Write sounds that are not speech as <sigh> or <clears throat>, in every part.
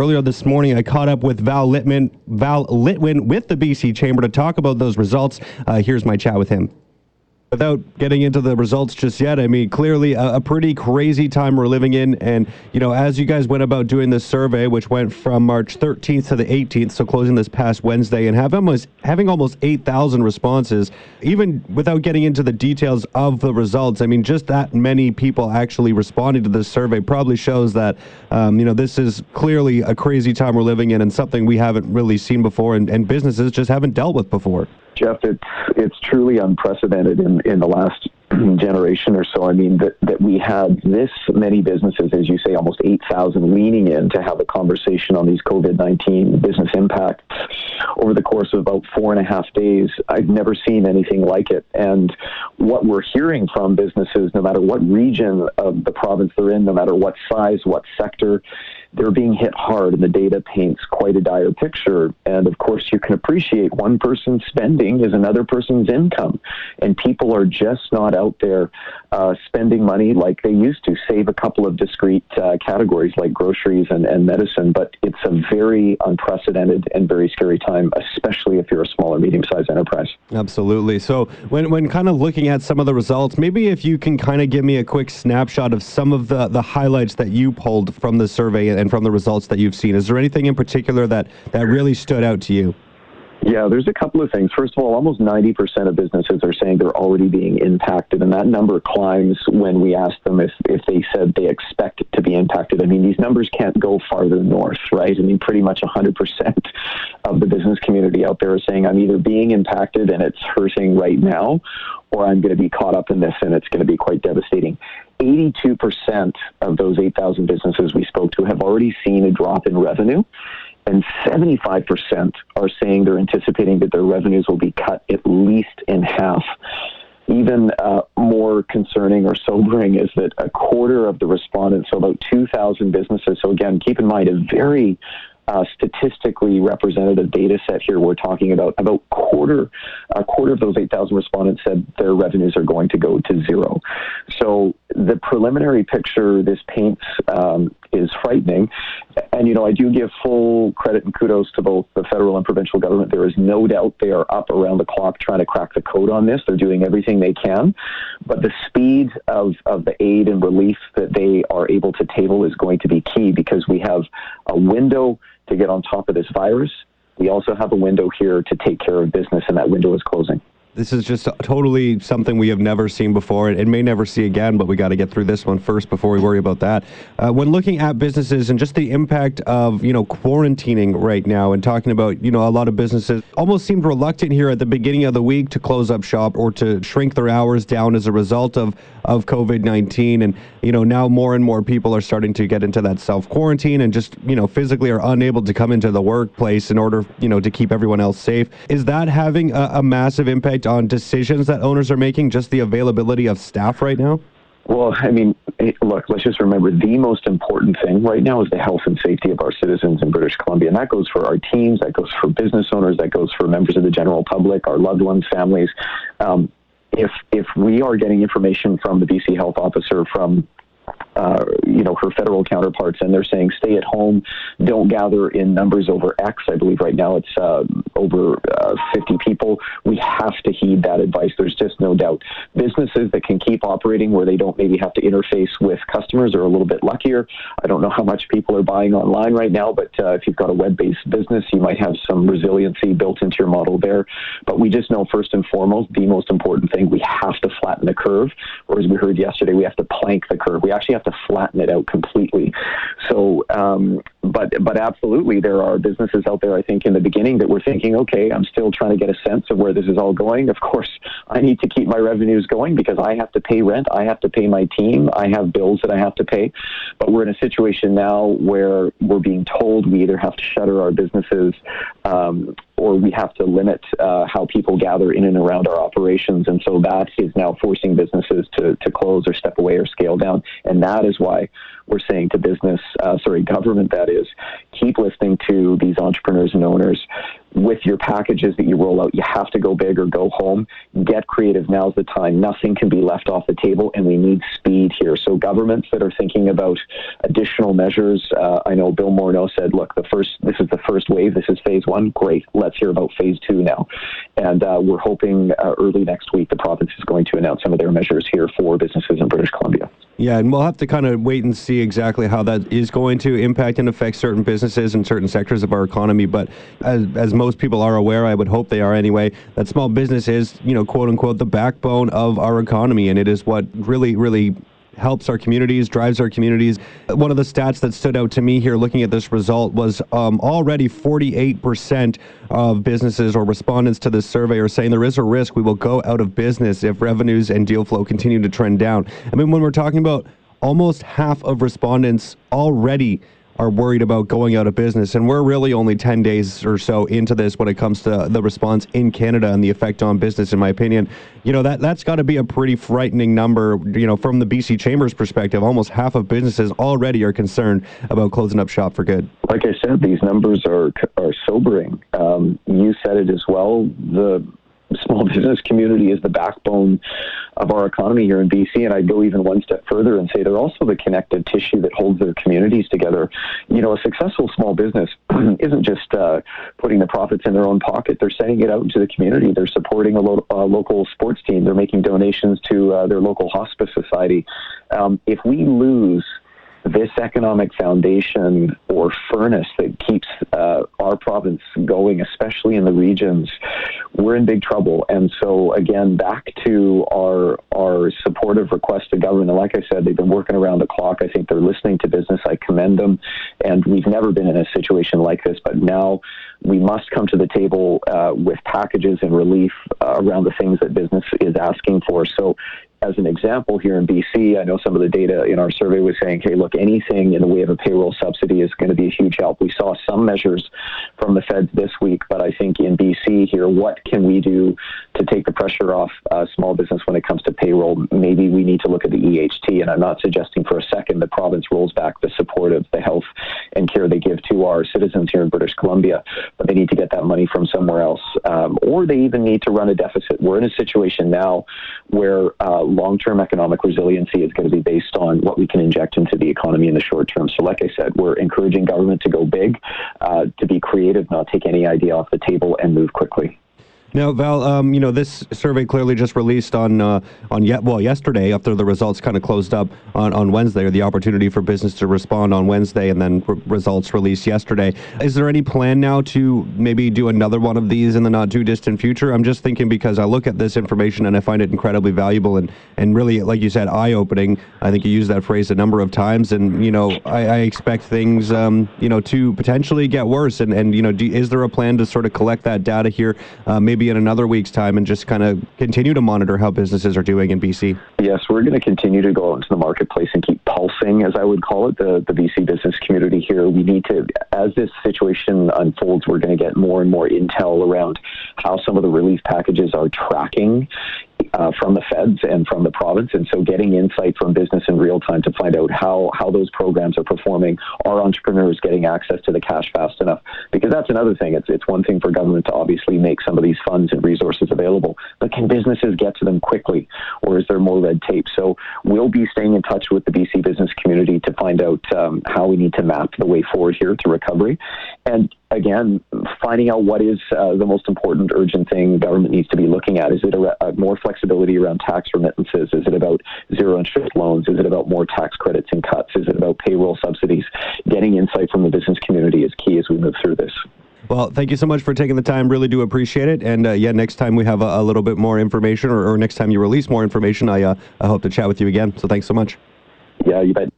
Earlier this morning, I caught up with Val Litwin, Val Litwin with the BC Chamber to talk about those results. Uh, here's my chat with him. Without getting into the results just yet, I mean, clearly a, a, pretty crazy time we're living in. And, you know, as you guys went about doing this survey, which went from March 13th to the 18th, so closing this past Wednesday, and have almost, having almost 8,000 responses, even without getting into the details of the results, I mean, just that many people actually responding to this survey probably shows that, um, you know, this is clearly a crazy time we're living in and something we haven't really seen before and, and businesses just haven't dealt with before. Jeff, it's it's truly unprecedented in, in the last <clears throat> generation or so. I mean, that, that we had this many businesses, as you say, almost 8,000 leaning in to have a conversation on these COVID 19 business impacts over the course of about four and a half days. I've never seen anything like it. And what we're hearing from businesses, no matter what region of the province they're in, no matter what size, what sector, they're being hit hard, and the data paints quite a dire picture. And of course, you can appreciate one person's spending is another person's income, and people are just not out there uh, spending money like they used to. Save a couple of discrete uh, categories like groceries and, and medicine, but it's a very unprecedented and very scary time, especially if you're a small or medium-sized enterprise. Absolutely. So when when kind of looking at some of the results, maybe if you can kind of give me a quick snapshot of some of the the highlights that you pulled from the survey and from the results that you've seen. Is there anything in particular that, that really stood out to you? Yeah, there's a couple of things. First of all, almost 90% of businesses are saying they're already being impacted, and that number climbs when we ask them if, if they said they expect to be impacted. I mean, these numbers can't go farther north, right? I mean, pretty much 100% of the business community out there is saying, I'm either being impacted and it's hurting right now, or I'm going to be caught up in this and it's going to be quite devastating. 82% of those 8,000 businesses we spoke to have already seen a drop in revenue, and 75% are saying they're anticipating that their revenues will be cut at least in half. Even uh, more concerning or sobering is that a quarter of the respondents, so about 2,000 businesses, so again, keep in mind a very uh, statistically representative data set here we're talking about about quarter a quarter of those 8000 respondents said their revenues are going to go to zero so the preliminary picture this paints um, is frightening and you know i do give full credit and kudos to both the federal and provincial government there is no doubt they are up around the clock trying to crack the code on this they're doing everything they can but the speed of, of the aid and relief that they are able to table is going to be key because we have a window to get on top of this virus. We also have a window here to take care of business, and that window is closing. This is just totally something we have never seen before and may never see again, but we got to get through this one first before we worry about that. Uh, when looking at businesses and just the impact of, you know, quarantining right now and talking about, you know, a lot of businesses almost seemed reluctant here at the beginning of the week to close up shop or to shrink their hours down as a result of, of COVID 19. And, you know, now more and more people are starting to get into that self quarantine and just, you know, physically are unable to come into the workplace in order, you know, to keep everyone else safe. Is that having a, a massive impact? On decisions that owners are making, just the availability of staff right now? Well, I mean, look, let's just remember the most important thing right now is the health and safety of our citizens in British Columbia. And that goes for our teams, that goes for business owners, that goes for members of the general public, our loved ones, families. Um, if, if we are getting information from the BC health officer, from uh, you know, her federal counterparts, and they're saying stay at home, don't gather in numbers over X. I believe right now it's uh, over uh, 50 people. We have to heed that advice. There's just no doubt. Businesses that can keep operating where they don't maybe have to interface with customers are a little bit luckier. I don't know how much people are buying online right now, but uh, if you've got a web-based business, you might have some resiliency built into your model there. But we just know first and foremost, the most important thing, we have to flatten the curve. Or as we heard yesterday, we have to plank the curve. We actually have to flatten it out completely. So, um, but but absolutely, there are businesses out there. I think in the beginning that were thinking, okay, I'm still trying to get a sense of where this is all going. Of course, I need to keep my revenues going because I have to pay rent, I have to pay my team, I have bills that I have to pay. But we're in a situation now where we're being told we either have to shutter our businesses um, or we have to limit uh, how people gather in and around our operations. And so that is now forcing businesses to, to close or step away or scale down. And that is why we're saying to business, uh, sorry, government, that is, keep listening to these entrepreneurs and owners. With your packages that you roll out, you have to go big or go home. Get creative. Now's the time. Nothing can be left off the table, and we need speed here. So governments that are thinking about additional measures, uh, I know Bill Morneau said, "Look, the first this is the first wave. This is phase one. Great. Let's hear about phase two now." And uh, we're hoping uh, early next week the province is going to announce some of their measures here for businesses in British Columbia. Yeah, and we'll have to kind of wait and see exactly how that is going to impact and affect certain businesses and certain sectors of our economy. But as, as most people are aware, I would hope they are anyway, that small business is, you know, quote unquote, the backbone of our economy. And it is what really, really helps our communities, drives our communities. One of the stats that stood out to me here looking at this result was um, already 48% of businesses or respondents to this survey are saying there is a risk we will go out of business if revenues and deal flow continue to trend down. I mean, when we're talking about almost half of respondents already are worried about going out of business. And we're really only 10 days or so into this when it comes to the response in Canada and the effect on business, in my opinion. You know, that, that's got to be a pretty frightening number. You know, from the BC Chamber's perspective, almost half of businesses already are concerned about closing up shop for good. Like I said, these numbers are, are sobering. Um, you said it as well. The small <laughs> business community is the backbone of our economy here in BC. And I'd go even one step further and say they're also the connective tissue that holds their communities together. You know, a successful small business <clears throat> isn't just uh, putting the profits in their own pocket, they're sending it out into the community. They're supporting a, lo- a local sports team, they're making donations to uh, their local hospice society. Um, if we lose this economic foundation or furnace that keeps uh, our province going, especially in the regions, we're in big trouble. And so, again, back to our our supportive request to government. And like I said, they've been working around the clock. I think they're listening to business. I commend them. And we've never been in a situation like this, but now we must come to the table uh, with packages and relief uh, around the things that business is asking for. So as an example, here in BC, I know some of the data in our survey was saying, hey, look, anything in the way of a payroll subsidy is going to be a huge help. We saw some measures from the feds this week, but I think in BC here, what can we do to take the pressure off uh, small business when it comes to payroll? Maybe we need to look at the EHT, and I'm not suggesting for a second the province rolls back the support of the health and care they give to our citizens here in British Columbia, but they need to get that money from somewhere else, um, or they even need to run a deficit. We're in a situation now where uh, long term economic resiliency is going to be based on what we can inject into the economy in the short term. So, like I said, we're encouraging government to go big, uh, to be creative, not take any idea off the table, and move quickly. Now, Val, um, you know this survey clearly just released on uh, on yet well yesterday after the results kind of closed up on, on Wednesday, or the opportunity for business to respond on Wednesday, and then results released yesterday. Is there any plan now to maybe do another one of these in the not too distant future? I'm just thinking because I look at this information and I find it incredibly valuable and and really, like you said, eye opening. I think you used that phrase a number of times, and you know I, I expect things um, you know to potentially get worse. And and you know, do, is there a plan to sort of collect that data here, uh, maybe? Maybe in another week's time and just kind of continue to monitor how businesses are doing in BC? Yes, we're going to continue to go out into the marketplace and keep pulsing, as I would call it, the, the BC business community here. We need to, as this situation unfolds, we're going to get more and more intel around how some of the relief packages are tracking uh, from the feds and from the province. And so getting insight from business in real time to find out how, how those programs are performing. Are entrepreneurs getting access to the cash fast enough? Because that's another thing. It's, it's one thing for government to obviously make some of these funds and resources available, but can businesses get to them quickly or is there more red tape? So we'll be staying in touch with the BC business community to find out um, how we need to map the way forward here to recovery. And again, finding out what is uh, the most important urgent thing government needs to be looking at. Is it a, a more flexibility around tax remittances? Is it about zero interest loans? Is it about more tax credits and cuts? Is it about payroll subsidies? Getting insight from the business community is key as we move through this. Well, thank you so much for taking the time. Really do appreciate it. And uh, yeah, next time we have a, a, little bit more information, or, or, next time you release more information, I, uh, I hope to chat with you again. So thanks so much. Yeah, you bet.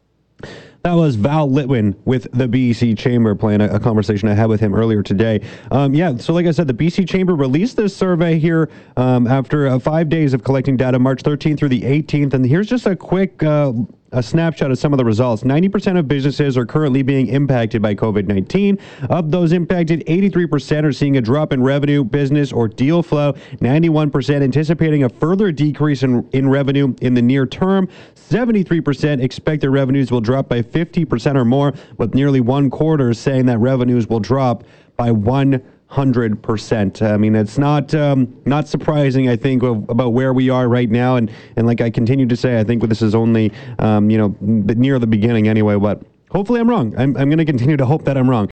That was Val Litwin with the BC Chamber playing a, a conversation I had with him earlier today. Um, yeah, so like I said, the BC Chamber released this survey here um, after uh, five days of collecting data, March 13th through the 18th. And here's just a quick uh, a snapshot of some of the results. 90% of businesses are currently being impacted by COVID 19. Of those impacted, 83% are seeing a drop in revenue, business, or deal flow. 91% anticipating a further decrease in, in revenue in the near term. 73% expect their revenues will drop by 50% or more, with nearly one quarter saying that revenues will drop by 1 100%. I mean, it's not um, not surprising, I think, about where we are right now. And, and like I continue to say, I think this is only, um, you know, near the beginning anyway. But hopefully I'm wrong. I'm, I'm going to continue to hope that I'm wrong.